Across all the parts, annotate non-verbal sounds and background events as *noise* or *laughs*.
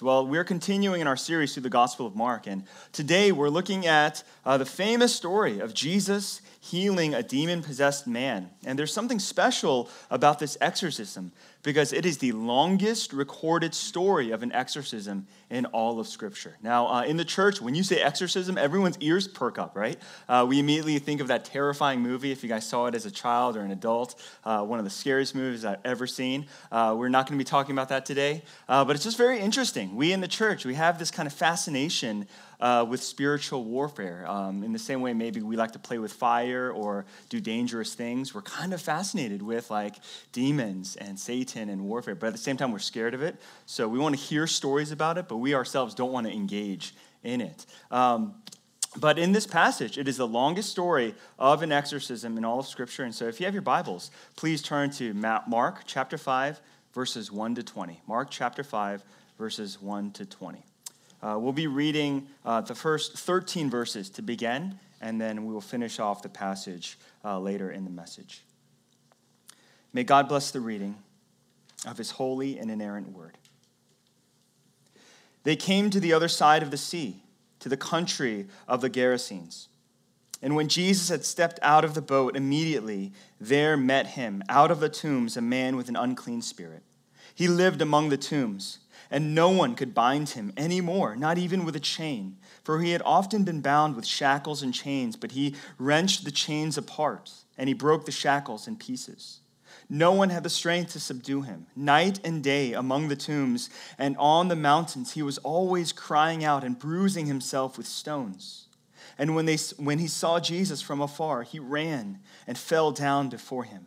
Well, we're continuing in our series through the Gospel of Mark, and today we're looking at uh, the famous story of Jesus healing a demon possessed man. And there's something special about this exorcism because it is the longest recorded story of an exorcism in all of Scripture. Now, uh, in the church, when you say exorcism, everyone's ears perk up, right? Uh, we immediately think of that terrifying movie, if you guys saw it as a child or an adult, uh, one of the scariest movies I've ever seen. Uh, we're not going to be talking about that today, uh, but it's just very interesting. We in the church, we have this kind of fascination uh, with spiritual warfare. Um, in the same way, maybe we like to play with fire or do dangerous things. We're kind of fascinated with like demons and Satan and warfare, but at the same time, we're scared of it. So we want to hear stories about it, but we ourselves don't want to engage in it. Um, but in this passage, it is the longest story of an exorcism in all of Scripture. And so if you have your Bibles, please turn to Mark chapter 5, verses 1 to 20. Mark chapter 5, verses 1 to 20. Uh, we'll be reading uh, the first 13 verses to begin, and then we will finish off the passage uh, later in the message. May God bless the reading of his holy and inerrant word. They came to the other side of the sea, to the country of the Gerasenes. And when Jesus had stepped out of the boat, immediately there met him out of the tombs a man with an unclean spirit. He lived among the tombs and no one could bind him any more, not even with a chain. For he had often been bound with shackles and chains, but he wrenched the chains apart, and he broke the shackles in pieces. No one had the strength to subdue him. Night and day among the tombs and on the mountains, he was always crying out and bruising himself with stones. And when, they, when he saw Jesus from afar, he ran and fell down before him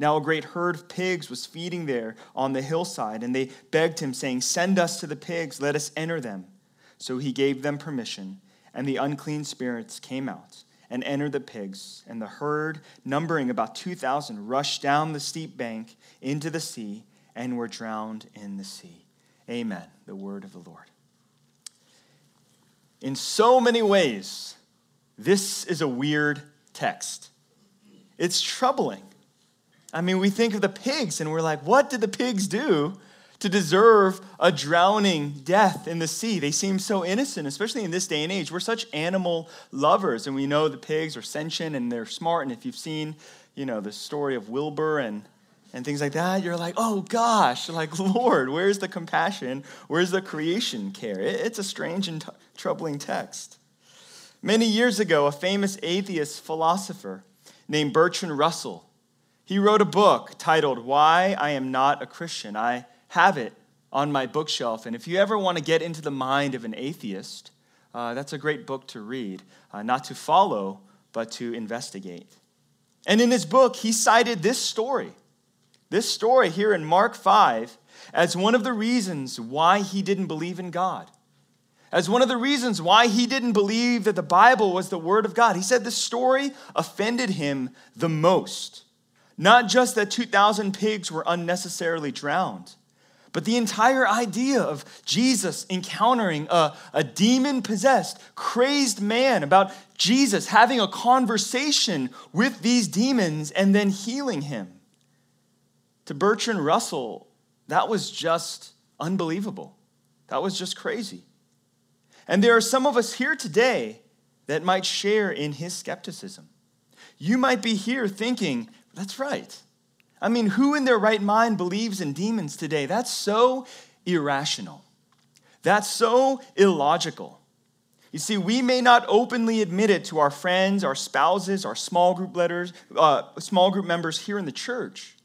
Now a great herd of pigs was feeding there on the hillside, and they begged him, saying, Send us to the pigs, let us enter them. So he gave them permission, and the unclean spirits came out and entered the pigs, and the herd, numbering about 2,000, rushed down the steep bank into the sea and were drowned in the sea. Amen. The word of the Lord. In so many ways, this is a weird text. It's troubling. I mean, we think of the pigs and we're like, what did the pigs do to deserve a drowning death in the sea? They seem so innocent, especially in this day and age. We're such animal lovers, and we know the pigs are sentient and they're smart. And if you've seen, you know, the story of Wilbur and and things like that, you're like, oh gosh, *laughs* like, Lord, where's the compassion? Where's the creation care? It's a strange and t- troubling text. Many years ago, a famous atheist philosopher named Bertrand Russell he wrote a book titled Why I Am Not a Christian. I have it on my bookshelf, and if you ever want to get into the mind of an atheist, uh, that's a great book to read, uh, not to follow, but to investigate. And in his book, he cited this story, this story here in Mark 5, as one of the reasons why he didn't believe in God, as one of the reasons why he didn't believe that the Bible was the Word of God. He said the story offended him the most. Not just that 2,000 pigs were unnecessarily drowned, but the entire idea of Jesus encountering a, a demon possessed, crazed man, about Jesus having a conversation with these demons and then healing him. To Bertrand Russell, that was just unbelievable. That was just crazy. And there are some of us here today that might share in his skepticism. You might be here thinking, that's right. I mean, who in their right mind believes in demons today? That's so irrational. That's so illogical. You see, we may not openly admit it to our friends, our spouses, our small group letters, uh, small group members here in the church.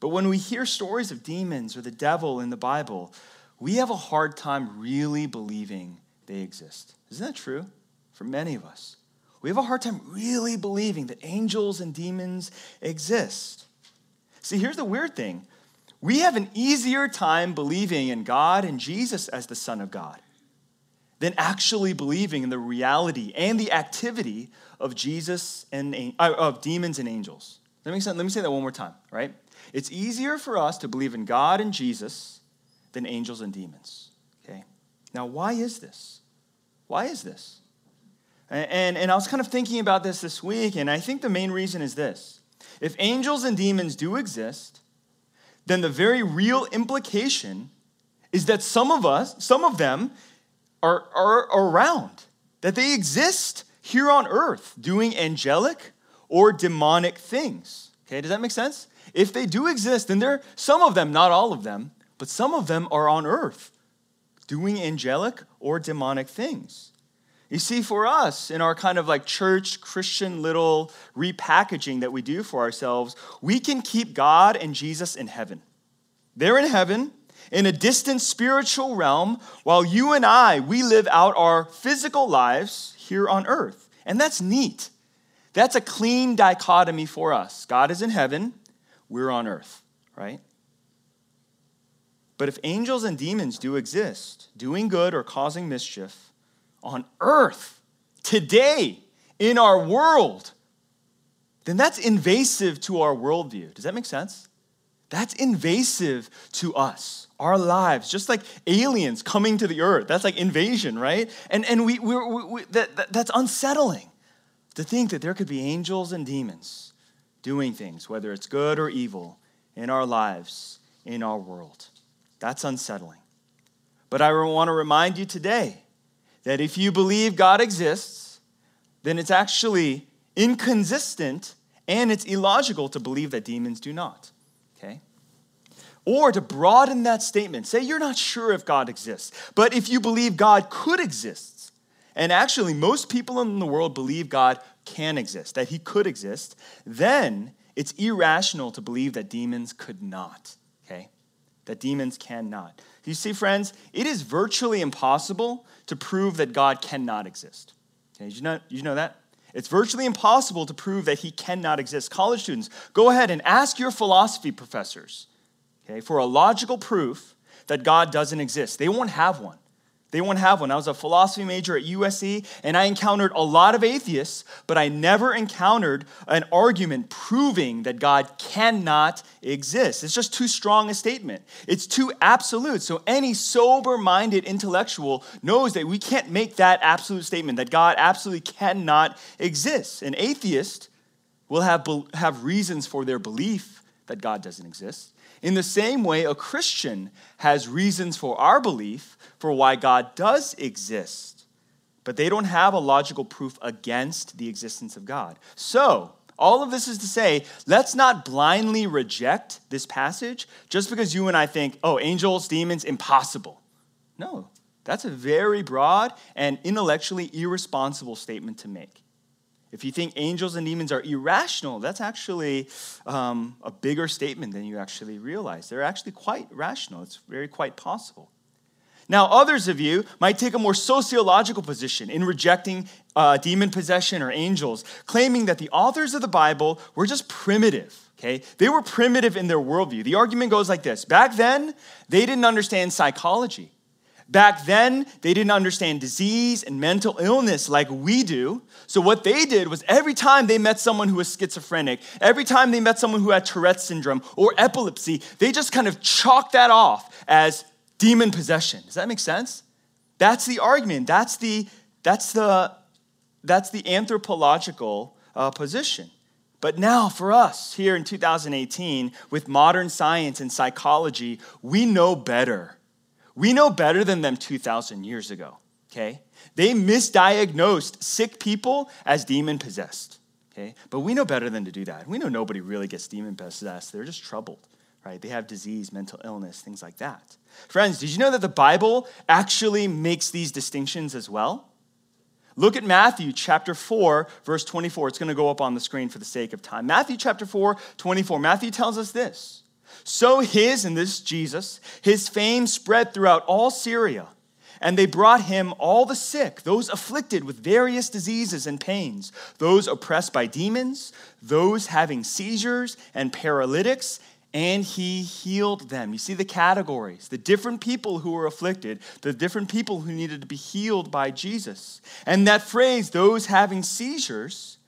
But when we hear stories of demons or the devil in the Bible, we have a hard time really believing they exist. Isn't that true? For many of us. We have a hard time really believing that angels and demons exist. See, here's the weird thing we have an easier time believing in God and Jesus as the Son of God. than actually believing in the reality and the activity of Jesus and uh, of demons and angels. That makes sense. Let me say that one more time, right? It's easier for us to believe in God and Jesus than angels and demons. Okay? Now, why is this? Why is this? And, and, I was kind of thinking about this this week, and I think the main reason is this. If angels and demons do exist, then the very real implication is that some of us, some of them, are, are around, that they exist here on earth doing angelic or demonic things. Okay, does that make sense? If they do exist, then there some of them, not all of them, but some of them are on earth doing angelic or demonic things. You see, for us, in our kind of like church Christian little repackaging that we do for ourselves, we can keep God and Jesus in heaven. They're in heaven, in a distant spiritual realm, while you and I, we live out our physical lives here on earth. And that's neat. That's a clean dichotomy for us. God is in heaven, we're on earth, right? But if angels and demons do exist, doing good or causing mischief on earth, today, in our world, then that's invasive to our worldview. Does that make sense? That's invasive to us, our lives, just like aliens coming to the earth. That's like invasion, right? And, and we, we, we that, that, that's unsettling to think that there could be angels and demons doing things, whether it's good or evil, in our lives, in our world. That's unsettling. But I want to remind you today that if you believe God exists, then it's actually inconsistent and it's illogical to believe that demons do not. Okay? Or to broaden that statement, say you're not sure if God exists, but if you believe God could exist, and actually most people in the world believe God can exist, that he could exist, then it's irrational to believe that demons could not? That demons cannot. You see, friends, it is virtually impossible to prove that God cannot exist. Okay, did you know, did you know that? It's virtually impossible to prove that he cannot exist. College students, go ahead and ask your philosophy professors okay, for a logical proof that God doesn't exist. They won't have one. They won't have one. I was a philosophy major at USC, and I encountered a lot of atheists, but I never encountered an argument proving that God cannot exist. It's just too strong a statement. It's too absolute. So any sober minded intellectual knows that we can't make that absolute statement, that God absolutely cannot exist. An atheist will have, have reasons for their belief that God doesn't exist. In the same way, a Christian has reasons for our belief for why God does exist, but they don't have a logical proof against the existence of God. So, all of this is to say, let's not blindly reject this passage just because you and I think, oh, angels, demons, impossible. No, that's a very broad and intellectually irresponsible statement to make. If you think angels and demons are irrational, that's actually um, a bigger statement than you actually realize. They're actually quite rational. It's very quite possible. Now, others of you might take a more sociological position in rejecting uh, demon possession or angels, claiming that the authors of the Bible were just primitive. Okay? They were primitive in their worldview. The argument goes like this Back then, they didn't understand psychology. Back then, they didn't understand disease and mental illness like we do. So, what they did was every time they met someone who was schizophrenic, every time they met someone who had Tourette's syndrome or epilepsy, they just kind of chalked that off as demon possession. Does that make sense? That's the argument. That's the, that's the, that's the anthropological uh, position. But now, for us here in 2018, with modern science and psychology, we know better. We know better than them 2,000 years ago, okay? They misdiagnosed sick people as demon possessed, okay? But we know better than to do that. We know nobody really gets demon possessed, they're just troubled, right? They have disease, mental illness, things like that. Friends, did you know that the Bible actually makes these distinctions as well? Look at Matthew chapter 4, verse 24. It's going to go up on the screen for the sake of time. Matthew chapter 4, 24. Matthew tells us this so his, and this Jesus, his fame spread throughout all Syria. And they brought him all the sick, those afflicted with various diseases and pains, those oppressed by demons, those having seizures and paralytics, and he healed them. You see the categories, the different people who were afflicted, the different people who needed to be healed by Jesus. And that phrase, those having seizures,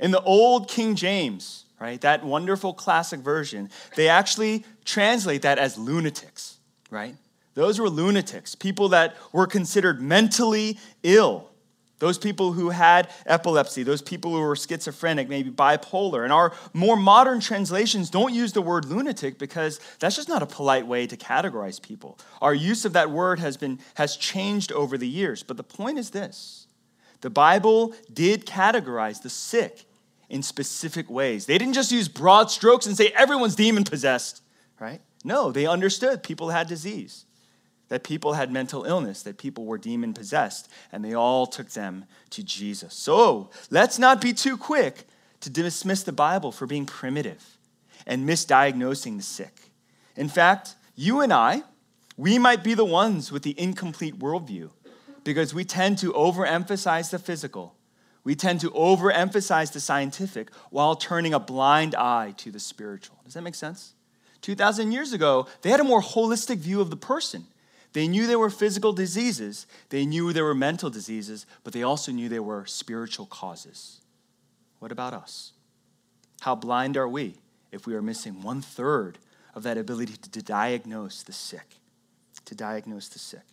in the old King James, right, that wonderful classic version, they actually translate that as lunatics, right? Those were lunatics, people that were considered mentally ill. Those people who had epilepsy, those people who were schizophrenic, maybe bipolar. And our more modern translations don't use the word lunatic because that's just not a polite way to categorize people. Our use of that word has been has changed over the years. But the point is this. The Bible did categorize the sick in specific ways. They didn't just use broad strokes and say everyone's demon possessed, right? No, they understood people had disease that people had mental illness, that people were demon possessed, and they all took them to Jesus. So let's not be too quick to dismiss the Bible for being primitive and misdiagnosing the sick. In fact, you and I, we might be the ones with the incomplete worldview because we tend to overemphasize the physical. We tend to overemphasize the scientific while turning a blind eye to the spiritual. Does that make sense? 2,000 years ago, they had a more holistic view of the person. They knew there were physical diseases, they knew there were mental diseases, but they also knew there were spiritual causes. What about us? How blind are we if we are missing one third of that ability to diagnose the sick? To diagnose the sick.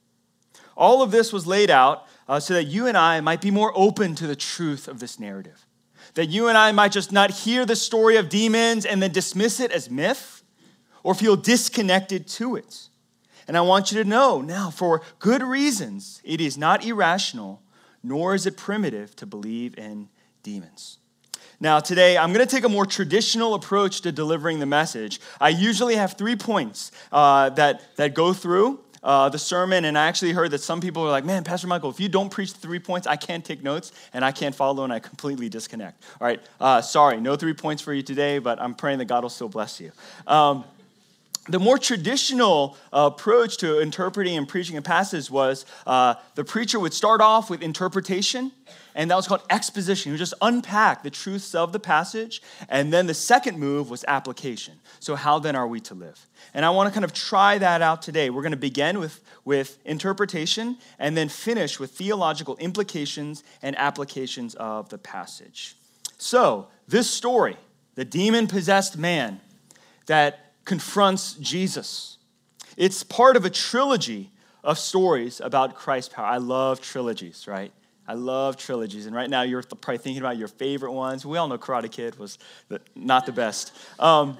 All of this was laid out uh, so that you and I might be more open to the truth of this narrative. That you and I might just not hear the story of demons and then dismiss it as myth or feel disconnected to it. And I want you to know now, for good reasons, it is not irrational, nor is it primitive to believe in demons. Now, today, I'm going to take a more traditional approach to delivering the message. I usually have three points uh, that, that go through uh, the sermon, and I actually heard that some people are like, man, Pastor Michael, if you don't preach three points, I can't take notes and I can't follow and I completely disconnect. All right, uh, sorry, no three points for you today, but I'm praying that God will still bless you. Um, the more traditional uh, approach to interpreting and preaching a passage was uh, the preacher would start off with interpretation, and that was called exposition. He would just unpack the truths of the passage, and then the second move was application. So, how then are we to live? And I want to kind of try that out today. We're going to begin with, with interpretation and then finish with theological implications and applications of the passage. So, this story, the demon possessed man that confronts Jesus. It's part of a trilogy of stories about Christ's power. I love trilogies, right? I love trilogies. And right now, you're probably thinking about your favorite ones. We all know Karate Kid was the, not the best. Um,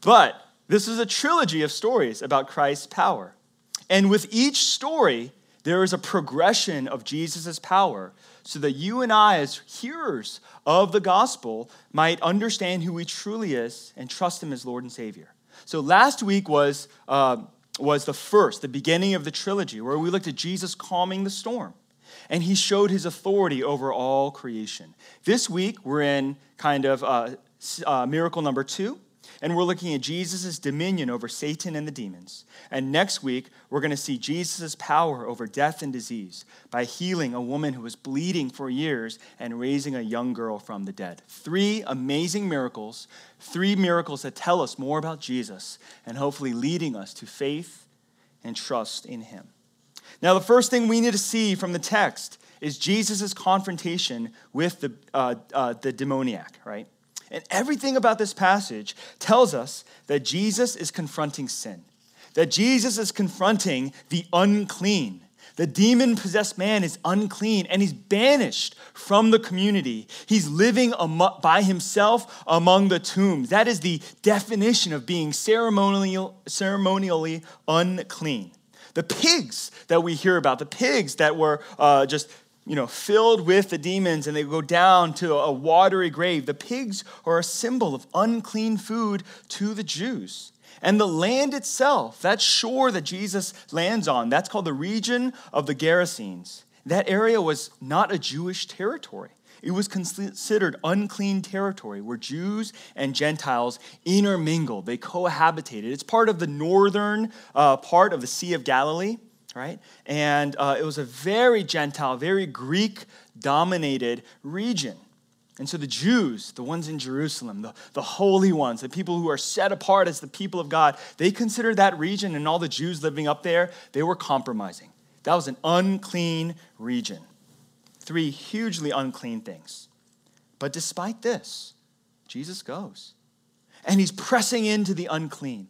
but this is a trilogy of stories about Christ's power. And with each story, there is a progression of Jesus' power so that you and I, as hearers of the gospel, might understand who he truly is and trust him as Lord and Savior. So last week was, uh, was the first, the beginning of the trilogy, where we looked at Jesus calming the storm. And he showed his authority over all creation. This week, we're in kind of uh, uh, miracle number two, and we're looking at Jesus' dominion over Satan and the demons. And next week, we're going to see Jesus' power over death and disease by healing a woman who was bleeding for years and raising a young girl from the dead. Three amazing miracles, three miracles that tell us more about Jesus and hopefully leading us to faith and trust in him. Now, the first thing we need to see from the text is Jesus' confrontation with the, uh, uh, the demoniac, right? And everything about this passage tells us that Jesus is confronting sin, that Jesus is confronting the unclean. The demon possessed man is unclean and he's banished from the community. He's living by himself among the tombs. That is the definition of being ceremonial, ceremonially unclean. The pigs that we hear about, the pigs that were uh, just you know, filled with the demons and they go down to a watery grave. The pigs are a symbol of unclean food to the Jews. And the land itself, that shore that Jesus lands on, that's called the region of the Gerasenes. That area was not a Jewish territory. It was considered unclean territory where Jews and Gentiles intermingled. They cohabitated. It's part of the northern uh, part of the Sea of Galilee right? And uh, it was a very Gentile, very Greek dominated region. And so the Jews, the ones in Jerusalem, the, the holy ones, the people who are set apart as the people of God, they considered that region and all the Jews living up there, they were compromising. That was an unclean region. Three hugely unclean things. But despite this, Jesus goes. And he's pressing into the unclean.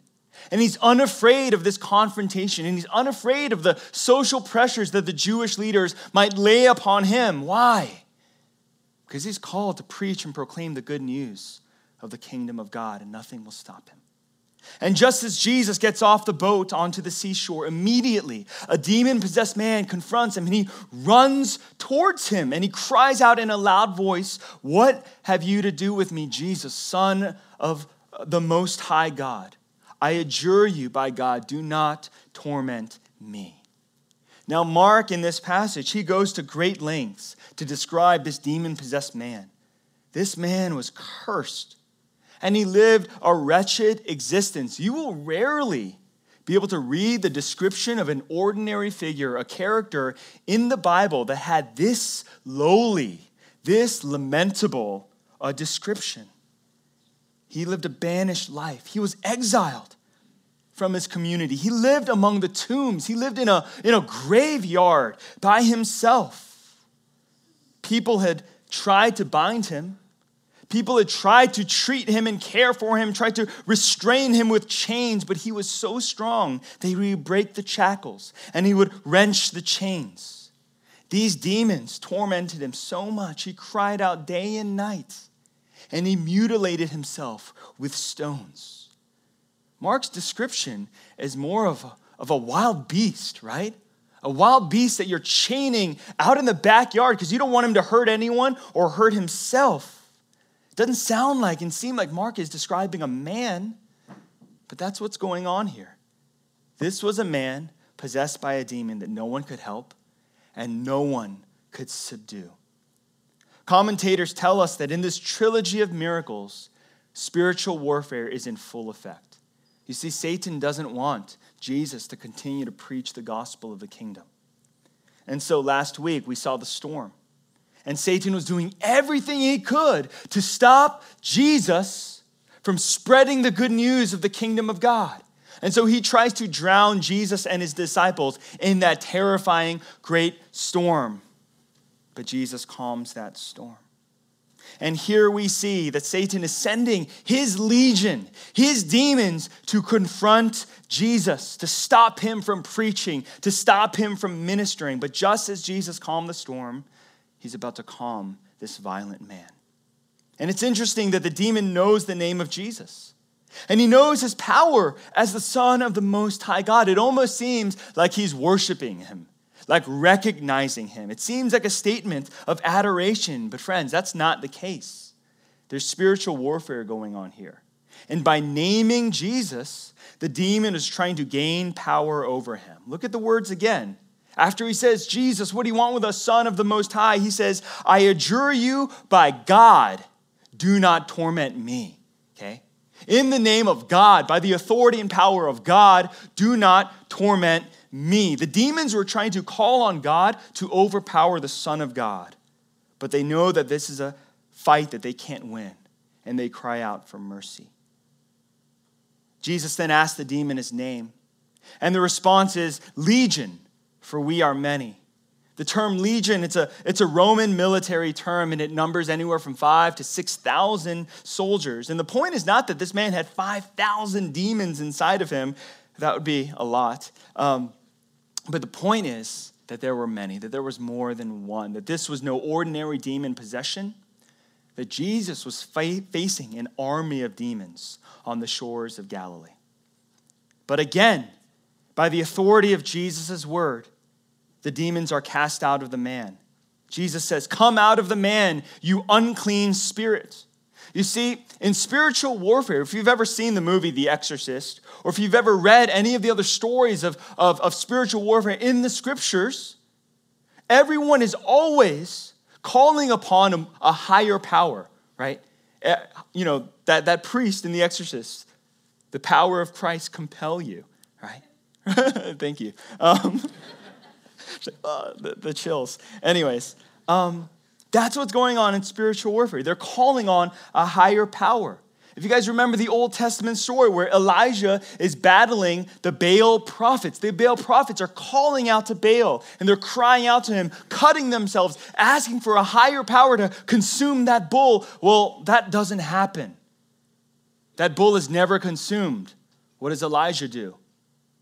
And he's unafraid of this confrontation, and he's unafraid of the social pressures that the Jewish leaders might lay upon him. Why? Because he's called to preach and proclaim the good news of the kingdom of God, and nothing will stop him. And just as Jesus gets off the boat onto the seashore, immediately a demon possessed man confronts him and he runs towards him and he cries out in a loud voice, What have you to do with me, Jesus, Son of the Most High God? I adjure you by God, do not torment me. Now, Mark, in this passage, he goes to great lengths to describe this demon possessed man. This man was cursed and he lived a wretched existence. You will rarely be able to read the description of an ordinary figure, a character in the Bible that had this lowly, this lamentable a description. He lived a banished life. He was exiled from his community. He lived among the tombs. He lived in a, in a graveyard by himself. People had tried to bind him. People had tried to treat him and care for him, tried to restrain him with chains, but he was so strong that he would break the shackles and he would wrench the chains. These demons tormented him so much, he cried out day and night and he mutilated himself with stones. Mark's description is more of a, of a wild beast, right? A wild beast that you're chaining out in the backyard because you don't want him to hurt anyone or hurt himself. It doesn't sound like and seem like Mark is describing a man, but that's what's going on here. This was a man possessed by a demon that no one could help and no one could subdue. Commentators tell us that in this trilogy of miracles, spiritual warfare is in full effect. You see, Satan doesn't want Jesus to continue to preach the gospel of the kingdom. And so last week we saw the storm. And Satan was doing everything he could to stop Jesus from spreading the good news of the kingdom of God. And so he tries to drown Jesus and his disciples in that terrifying great storm. But Jesus calms that storm. And here we see that Satan is sending his legion, his demons, to confront Jesus, to stop him from preaching, to stop him from ministering. But just as Jesus calmed the storm, he's about to calm this violent man. And it's interesting that the demon knows the name of Jesus. And he knows his power as the Son of the Most High God. It almost seems like he's worshiping him like recognizing him. It seems like a statement of adoration, but friends, that's not the case. There's spiritual warfare going on here. And by naming Jesus, the demon is trying to gain power over him. Look at the words again. After he says, Jesus, what do you want with us, Son of the Most High? He says, I adjure you by God, do not torment me. Okay? In the name of God, by the authority and power of God, do not torment me. The demons were trying to call on God to overpower the Son of God, but they know that this is a fight that they can't win, and they cry out for mercy. Jesus then asked the demon his name, and the response is Legion, for we are many. The term legion, it's a, it's a Roman military term, and it numbers anywhere from five to 6,000 soldiers. And the point is not that this man had 5,000 demons inside of him. That would be a lot. Um, but the point is that there were many, that there was more than one, that this was no ordinary demon possession, that Jesus was fa- facing an army of demons on the shores of Galilee. But again, by the authority of Jesus' word, the demons are cast out of the man. Jesus says, Come out of the man, you unclean spirit. You see, in spiritual warfare, if you've ever seen the movie The Exorcist, or if you've ever read any of the other stories of, of, of spiritual warfare in the scriptures, everyone is always calling upon a, a higher power, right? Eh, you know, that, that priest in The Exorcist, the power of Christ compel you, right? *laughs* Thank you. Um, *laughs* uh, the, the, chills. Anyways, um, That's what's going on in spiritual warfare. They're calling on a higher power. If you guys remember the Old Testament story where Elijah is battling the Baal prophets, the Baal prophets are calling out to Baal and they're crying out to him, cutting themselves, asking for a higher power to consume that bull. Well, that doesn't happen. That bull is never consumed. What does Elijah do?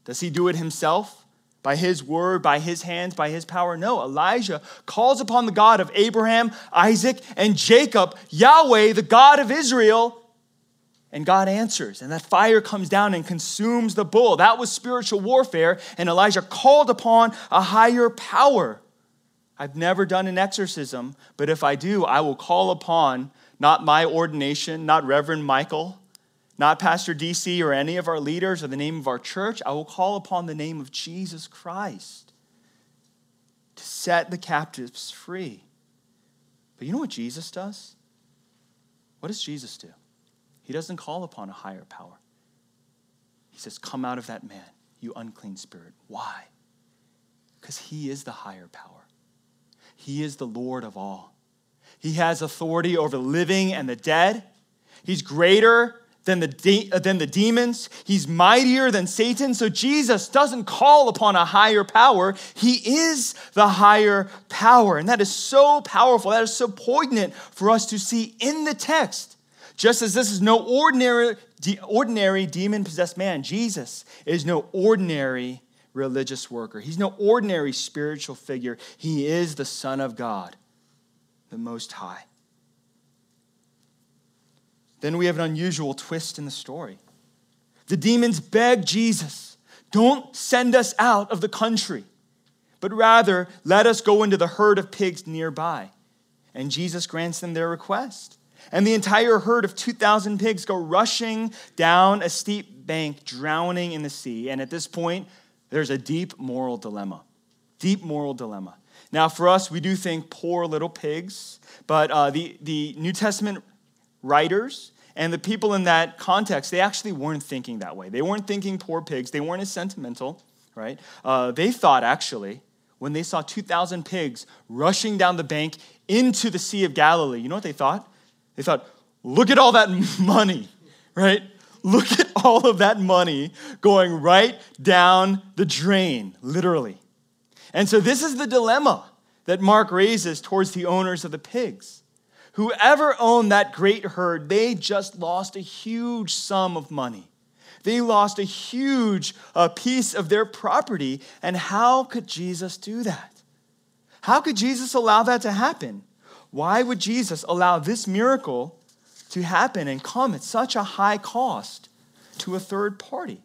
Does he do it himself? By his word, by his hands, by his power? No. Elijah calls upon the God of Abraham, Isaac, and Jacob, Yahweh, the God of Israel, and God answers, and that fire comes down and consumes the bull. That was spiritual warfare, and Elijah called upon a higher power. I've never done an exorcism, but if I do, I will call upon not my ordination, not Reverend Michael, not Pastor DC or any of our leaders or the name of our church. I will call upon the name of Jesus Christ to set the captives free. But you know what Jesus does? What does Jesus do? He doesn't call upon a higher power. He says, Come out of that man, you unclean spirit. Why? Because he is the higher power, he is the Lord of all. He has authority over the living and the dead. He's greater than the, de- uh, than the demons. He's mightier than Satan. So Jesus doesn't call upon a higher power. He is the higher power. And that is so powerful. That is so poignant for us to see in the text. Just as this is no ordinary, ordinary demon possessed man, Jesus is no ordinary religious worker. He's no ordinary spiritual figure. He is the Son of God, the Most High. Then we have an unusual twist in the story. The demons beg Jesus, don't send us out of the country, but rather let us go into the herd of pigs nearby. And Jesus grants them their request and the entire herd of 2,000 pigs go rushing down a steep bank, drowning in the sea. And at this point, there's a deep moral dilemma. Deep moral dilemma. Now, for us, we do think poor little pigs, but uh, the, the New Testament writers and the people in that context, they actually weren't thinking that way. They weren't thinking poor pigs, they weren't as sentimental, right? Uh, they thought, actually, when they saw 2,000 pigs rushing down the bank into the Sea of Galilee, you know what they thought? They thought, look at all that *laughs* money, right? Look at all of that money going right down the drain, literally. And so, this is the dilemma that Mark raises towards the owners of the pigs. Whoever owned that great herd, they just lost a huge sum of money. They lost a huge uh, piece of their property. And how could Jesus do that? How could Jesus allow that to happen? Why would Jesus allow this miracle to happen and come at such a high cost to a third party?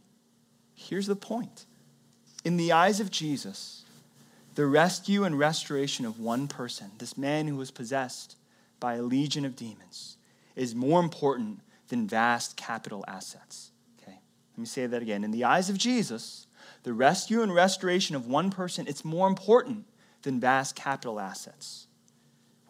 Here's the point. In the eyes of Jesus, the rescue and restoration of one person, this man who was possessed by a legion of demons, is more important than vast capital assets. Okay, let me say that again. In the eyes of Jesus, the rescue and restoration of one person, it's more important than vast capital assets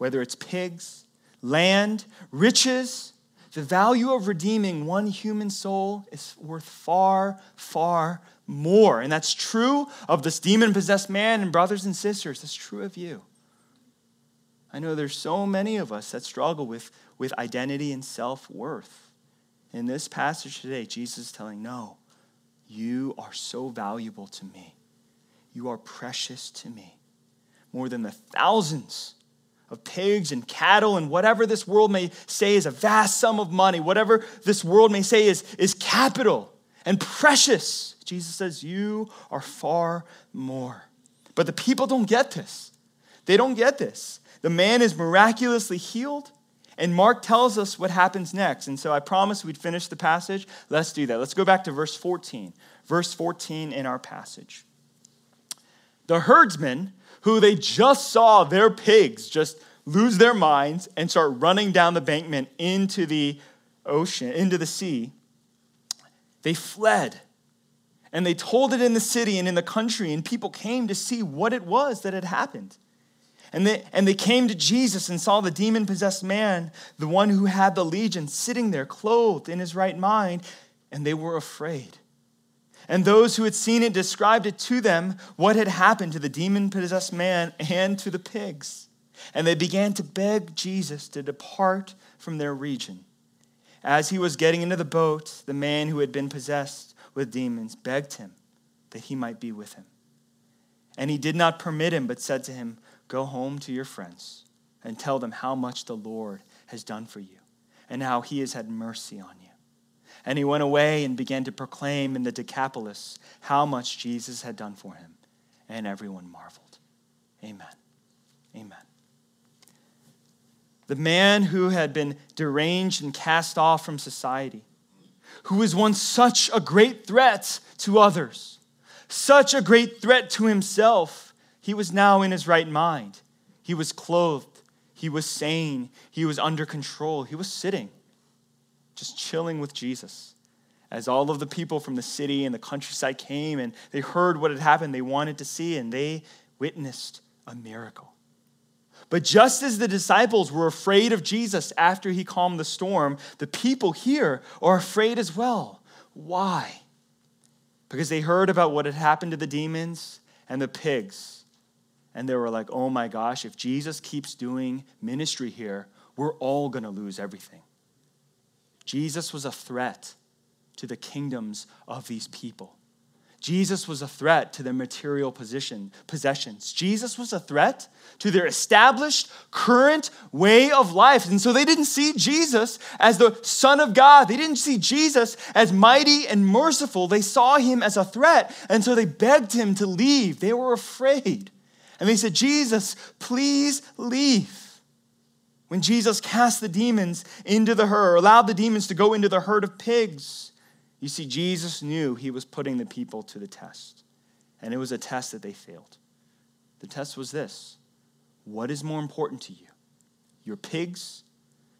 whether it's pigs, land, riches, the value of redeeming one human soul is worth far, far more. And that's true of this demon possessed man and brothers and sisters. That's true of you. I know there's so many of us that struggle with, with identity and self worth. In this passage today, Jesus is telling, No, you are so valuable to me. You are precious to me. More than the thousands of pigs and cattle and whatever this world may say is a vast sum of money, whatever this world may say is, is capital and precious. Jesus says, You are far more. But the people don't get this. They don't get this. The man is miraculously healed, and Mark tells us what happens next. And so I promised we'd finish the passage. Let's do that. Let's go back to verse 14. Verse 14 in our passage. The herdsmen who they just saw their pigs just lose their minds and start running down the bankment into the ocean, into the sea, they fled. And they told it in the city and in the country, and people came to see what it was that had happened. And they, and they came to Jesus and saw the demon possessed man, the one who had the legion, sitting there, clothed in his right mind, and they were afraid. And those who had seen it described it to them what had happened to the demon possessed man and to the pigs. And they began to beg Jesus to depart from their region. As he was getting into the boat, the man who had been possessed with demons begged him that he might be with him. And he did not permit him, but said to him, Go home to your friends and tell them how much the Lord has done for you and how he has had mercy on you. And he went away and began to proclaim in the Decapolis how much Jesus had done for him. And everyone marveled. Amen. Amen. The man who had been deranged and cast off from society, who was once such a great threat to others, such a great threat to himself, he was now in his right mind. He was clothed, he was sane, he was under control, he was sitting, just chilling with Jesus. As all of the people from the city and the countryside came and they heard what had happened, they wanted to see, and they witnessed a miracle. But just as the disciples were afraid of Jesus after he calmed the storm, the people here are afraid as well. Why? Because they heard about what had happened to the demons and the pigs. And they were like, oh my gosh, if Jesus keeps doing ministry here, we're all going to lose everything. Jesus was a threat to the kingdoms of these people. Jesus was a threat to their material position, possessions. Jesus was a threat to their established current way of life. And so they didn't see Jesus as the Son of God. They didn't see Jesus as mighty and merciful. They saw him as a threat. And so they begged him to leave. They were afraid. And they said, Jesus, please leave. When Jesus cast the demons into the herd, or allowed the demons to go into the herd of pigs, you see, Jesus knew he was putting the people to the test, and it was a test that they failed. The test was this What is more important to you? Your pigs,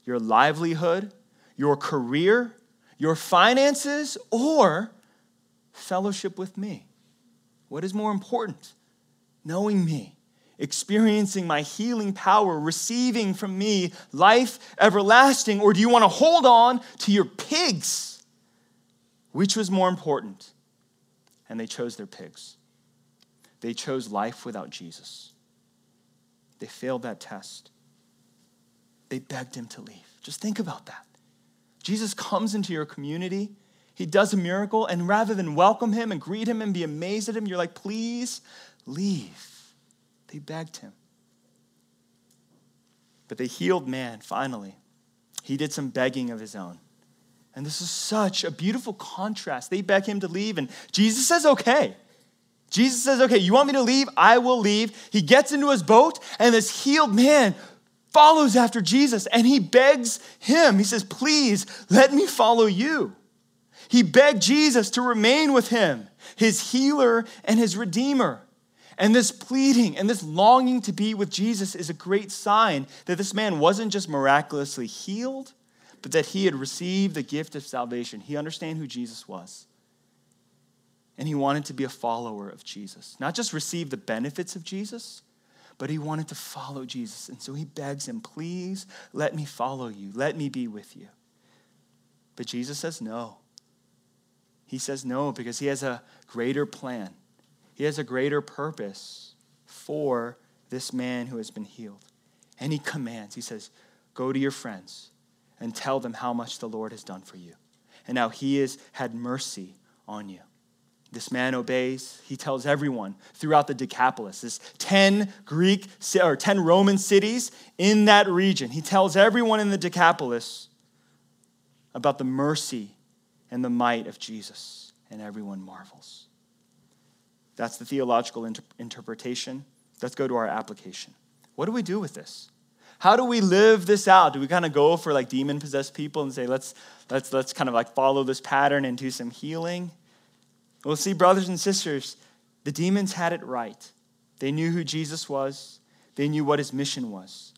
your livelihood, your career, your finances, or fellowship with me? What is more important? Knowing me, experiencing my healing power, receiving from me life everlasting, or do you want to hold on to your pigs? Which was more important? And they chose their pigs. They chose life without Jesus. They failed that test. They begged him to leave. Just think about that. Jesus comes into your community, he does a miracle, and rather than welcome him and greet him and be amazed at him, you're like, please leave. They begged him. But they healed man finally. He did some begging of his own. And this is such a beautiful contrast. They beg him to leave, and Jesus says, okay. Jesus says, okay, you want me to leave? I will leave. He gets into his boat, and this healed man follows after Jesus, and he begs him. He says, please let me follow you. He begged Jesus to remain with him, his healer and his redeemer. And this pleading and this longing to be with Jesus is a great sign that this man wasn't just miraculously healed but that he had received the gift of salvation. He understood who Jesus was. And he wanted to be a follower of Jesus. Not just receive the benefits of Jesus, but he wanted to follow Jesus. And so he begs him, please let me follow you. Let me be with you. But Jesus says no. He says no because he has a greater plan. He has a greater purpose for this man who has been healed. And he commands, he says, Go to your friends and tell them how much the Lord has done for you and how he has had mercy on you. This man obeys. He tells everyone throughout the Decapolis, this 10 Greek or 10 Roman cities in that region. He tells everyone in the Decapolis about the mercy and the might of Jesus, and everyone marvels. That's the theological inter- interpretation. Let's go to our application. What do we do with this? How do we live this out? Do we kind of go for like demon possessed people and say, let's, let's, let's kind of like follow this pattern and do some healing? Well, see, brothers and sisters, the demons had it right. They knew who Jesus was, they knew what his mission was.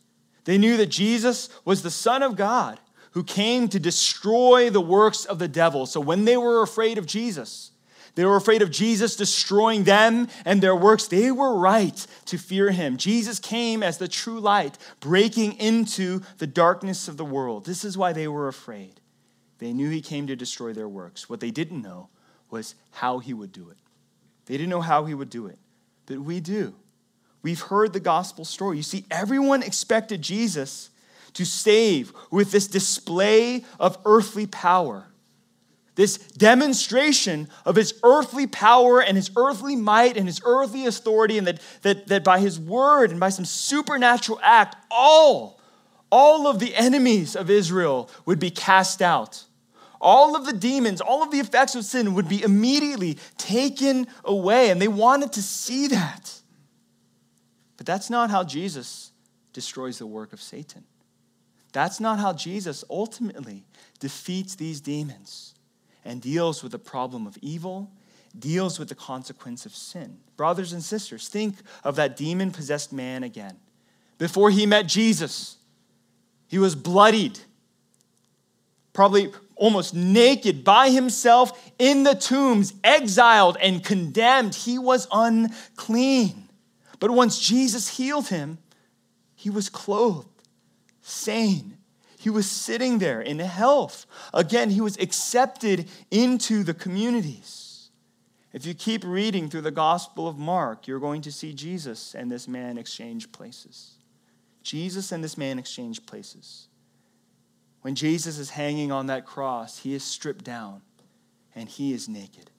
They knew that Jesus was the Son of God who came to destroy the works of the devil. So when they were afraid of Jesus, they were afraid of Jesus destroying them and their works. They were right to fear him. Jesus came as the true light, breaking into the darkness of the world. This is why they were afraid. They knew he came to destroy their works. What they didn't know was how he would do it. They didn't know how he would do it, but we do. we've heard the gospel story. You see, everyone expected Jesus to save with this display of earthly power, this demonstration of his earthly power and his earthly might and his earthly authority, and that, that, that by his word and by some supernatural act, all, all of the enemies of Israel would be cast out. All of the demons, all of the effects of sin would be immediately taken away, and they wanted to see that. But that's not how Jesus destroys the work of Satan. That's not how Jesus ultimately defeats these demons and deals with the problem of evil, deals with the consequence of sin. Brothers and sisters, think of that demon possessed man again. Before he met Jesus, he was bloodied, probably almost naked by himself in the tombs, exiled and condemned. He was unclean. But once Jesus healed him, he was clothed sane. He was sitting there in health. Again, he was accepted into the communities. If you keep reading through the Gospel of Mark, you're going to see Jesus and this man exchange places. Jesus and this man exchange places. When Jesus is hanging on that cross, he is stripped down and he is naked.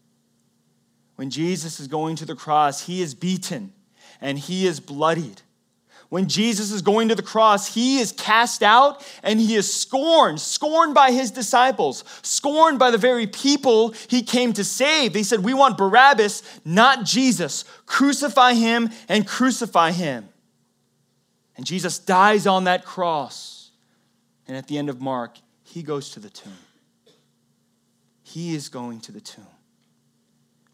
When Jesus is going to the cross, he is beaten and he is bloodied when Jesus is going to the cross, he is cast out and he is scorned, scorned by his disciples, scorned by the very people he came to save. They said, We want Barabbas, not Jesus. Crucify him and crucify him. And Jesus dies on that cross. And at the end of Mark, he goes to the tomb. He is going to the tomb.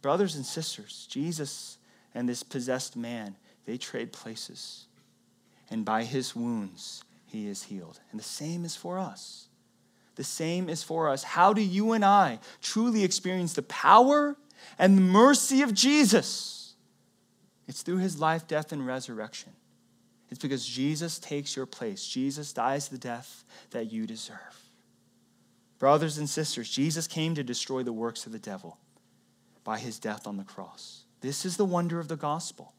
Brothers and sisters, Jesus and this possessed man, they trade places and by his wounds he is healed. And the same is for us. The same is for us. How do you and I truly experience the power and the mercy of Jesus? It's through his life, death, and resurrection. It's because Jesus takes your place. Jesus dies the death that you deserve. Brothers and sisters, Jesus came to destroy the works of the devil by his death on the cross. This is the wonder of the gospel.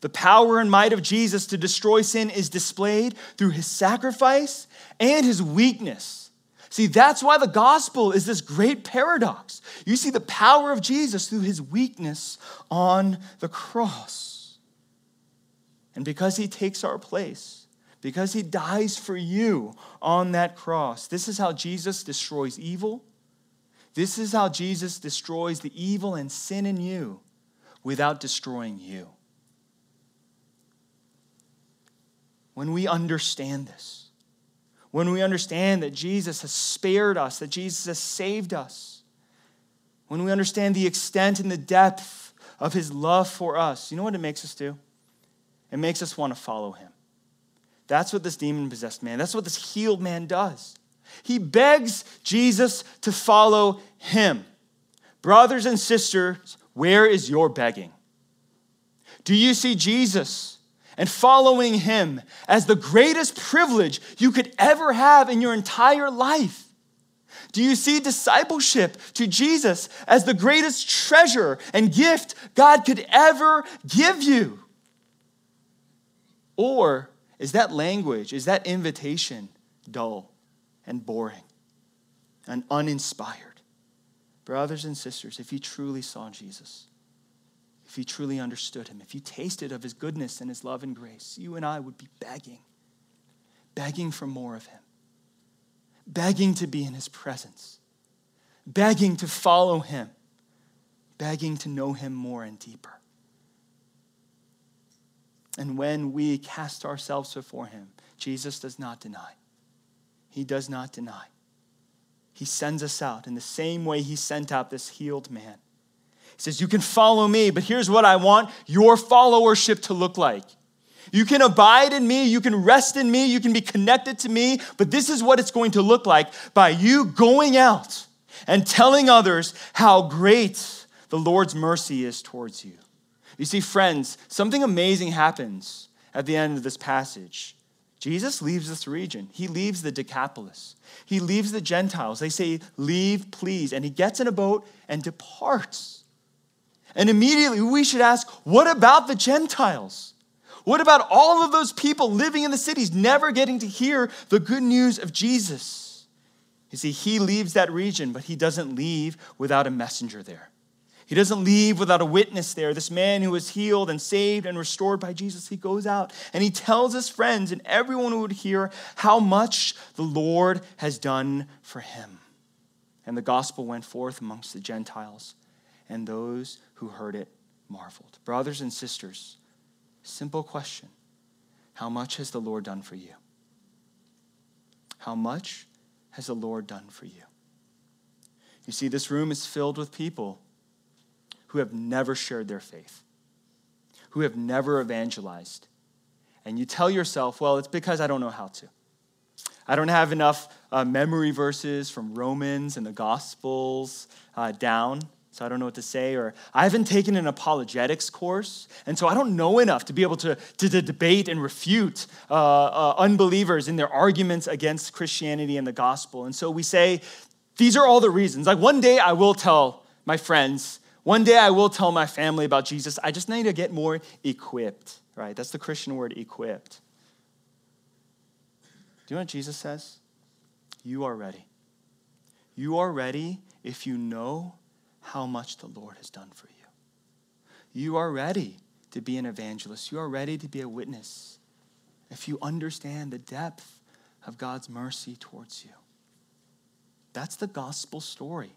The power and might of Jesus to destroy sin is displayed through his sacrifice and his weakness. See, that's why the gospel is this great paradox. You see the power of Jesus through his weakness on the cross. And because he takes our place, because he dies for you on that cross, this is how Jesus destroys evil. This is how Jesus destroys the evil and sin in you without destroying you. When we understand this, when we understand that Jesus has spared us, that Jesus has saved us, when we understand the extent and the depth of his love for us, you know what it makes us do? It makes us want to follow him. That's what this demon possessed man, that's what this healed man does. He begs Jesus to follow him. Brothers and sisters, where is your begging? Do you see Jesus? And following him as the greatest privilege you could ever have in your entire life? Do you see discipleship to Jesus as the greatest treasure and gift God could ever give you? Or is that language, is that invitation dull and boring and uninspired? Brothers and sisters, if you truly saw Jesus, if you truly understood him, if you tasted of his goodness and his love and grace, you and I would be begging, begging for more of him, begging to be in his presence, begging to follow him, begging to know him more and deeper. And when we cast ourselves before him, Jesus does not deny. He does not deny. He sends us out in the same way he sent out this healed man he says, You can follow me, but here's what I want your followership to look like. You can abide in me, you can rest in me, you can be connected to me, but this is what it's going to look like by you going out and telling others how great the Lord's mercy is towards you. You see, friends, something amazing happens at the end of this passage. Jesus leaves this region. He leaves the Decapolis. He leaves the Gentiles. They say, Leave, please. And he gets in a boat and departs. And immediately we should ask, what about the Gentiles? What about all of those people living in the cities never getting to hear the good news of Jesus? You see, he leaves that region, but he doesn't leave without a messenger there. He doesn't leave without a witness there. This man who was healed and saved and restored by Jesus, he goes out and he tells his friends and everyone who would hear how much the Lord has done for him. And the gospel went forth amongst the Gentiles, and those who heard it marveled. Brothers and sisters, simple question How much has the Lord done for you? How much has the Lord done for you? You see, this room is filled with people who have never shared their faith, who have never evangelized. And you tell yourself, well, it's because I don't know how to. I don't have enough uh, memory verses from Romans and the Gospels uh, down, so I don't know what to say. Or I haven't taken an apologetics course, and so I don't know enough to be able to, to, to debate and refute uh, uh unbelievers in their arguments against Christianity and the gospel. And so we say, these are all the reasons. Like one day I will tell my friends one day I will tell my family about Jesus. I just need to get more equipped, right? That's the Christian word, equipped. Do you know what Jesus says? You are ready. You are ready if you know how much the Lord has done for you. You are ready to be an evangelist. You are ready to be a witness if you understand the depth of God's mercy towards you. That's the gospel story.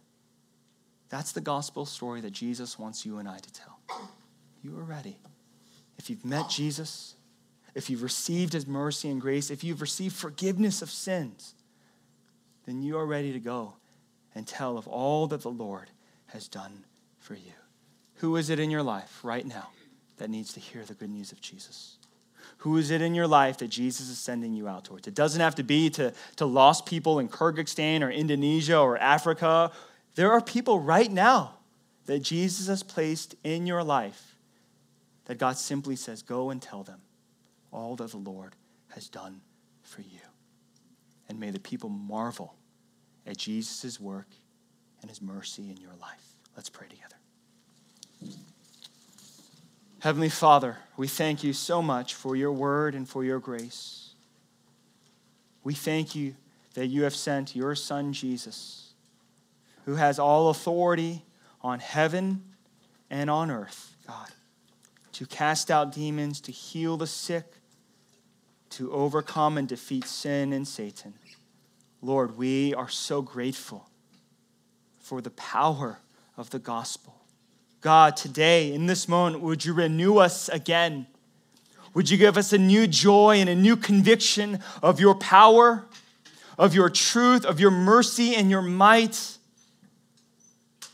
That's the gospel story that Jesus wants you and I to tell. You are ready. If you've met Jesus, if you've received his mercy and grace, if you've received forgiveness of sins, then you are ready to go and tell of all that the Lord has done for you. Who is it in your life right now that needs to hear the good news of Jesus? Who is it in your life that Jesus is sending you out towards? It doesn't have to be to, to lost people in Kyrgyzstan or Indonesia or Africa there are people right now that Jesus has placed in your life that God simply says, Go and tell them all that the Lord has done for you. And may the people marvel at Jesus' work and his mercy in your life. Let's pray together. Heavenly Father, we thank you so much for your word and for your grace. We thank you that you have sent your Son, Jesus who has all authority on heaven and on earth, God, to cast out demons, to heal the sick, to overcome and defeat sin and Satan. Lord, we are so grateful for the power of the gospel. God, today, in this moment, would you renew us again? Would you give us a new joy and a new conviction of your power, of your truth, of your mercy and your might?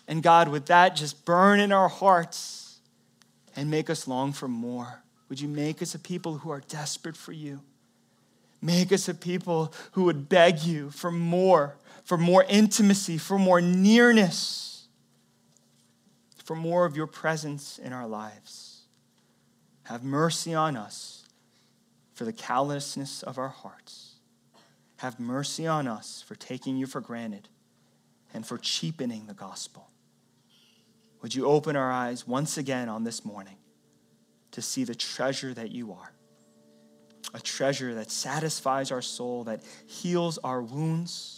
And God, would that just burn in our hearts and make us long for more? Would you make us a people who are desperate for you? Make us a people who would beg you for more, for more intimacy, for more nearness, for more of your presence in our lives. Have mercy on us for the callousness of our hearts. Have mercy on us for taking you for granted and for cheapening the gospel. Would you open our eyes once again on this morning to see the treasure that you are? A treasure that satisfies our soul, that heals our wounds,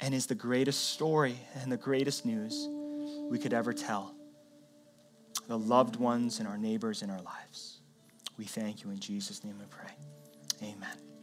and is the greatest story and the greatest news we could ever tell. The loved ones and our neighbors in our lives. We thank you in Jesus' name we pray. Amen.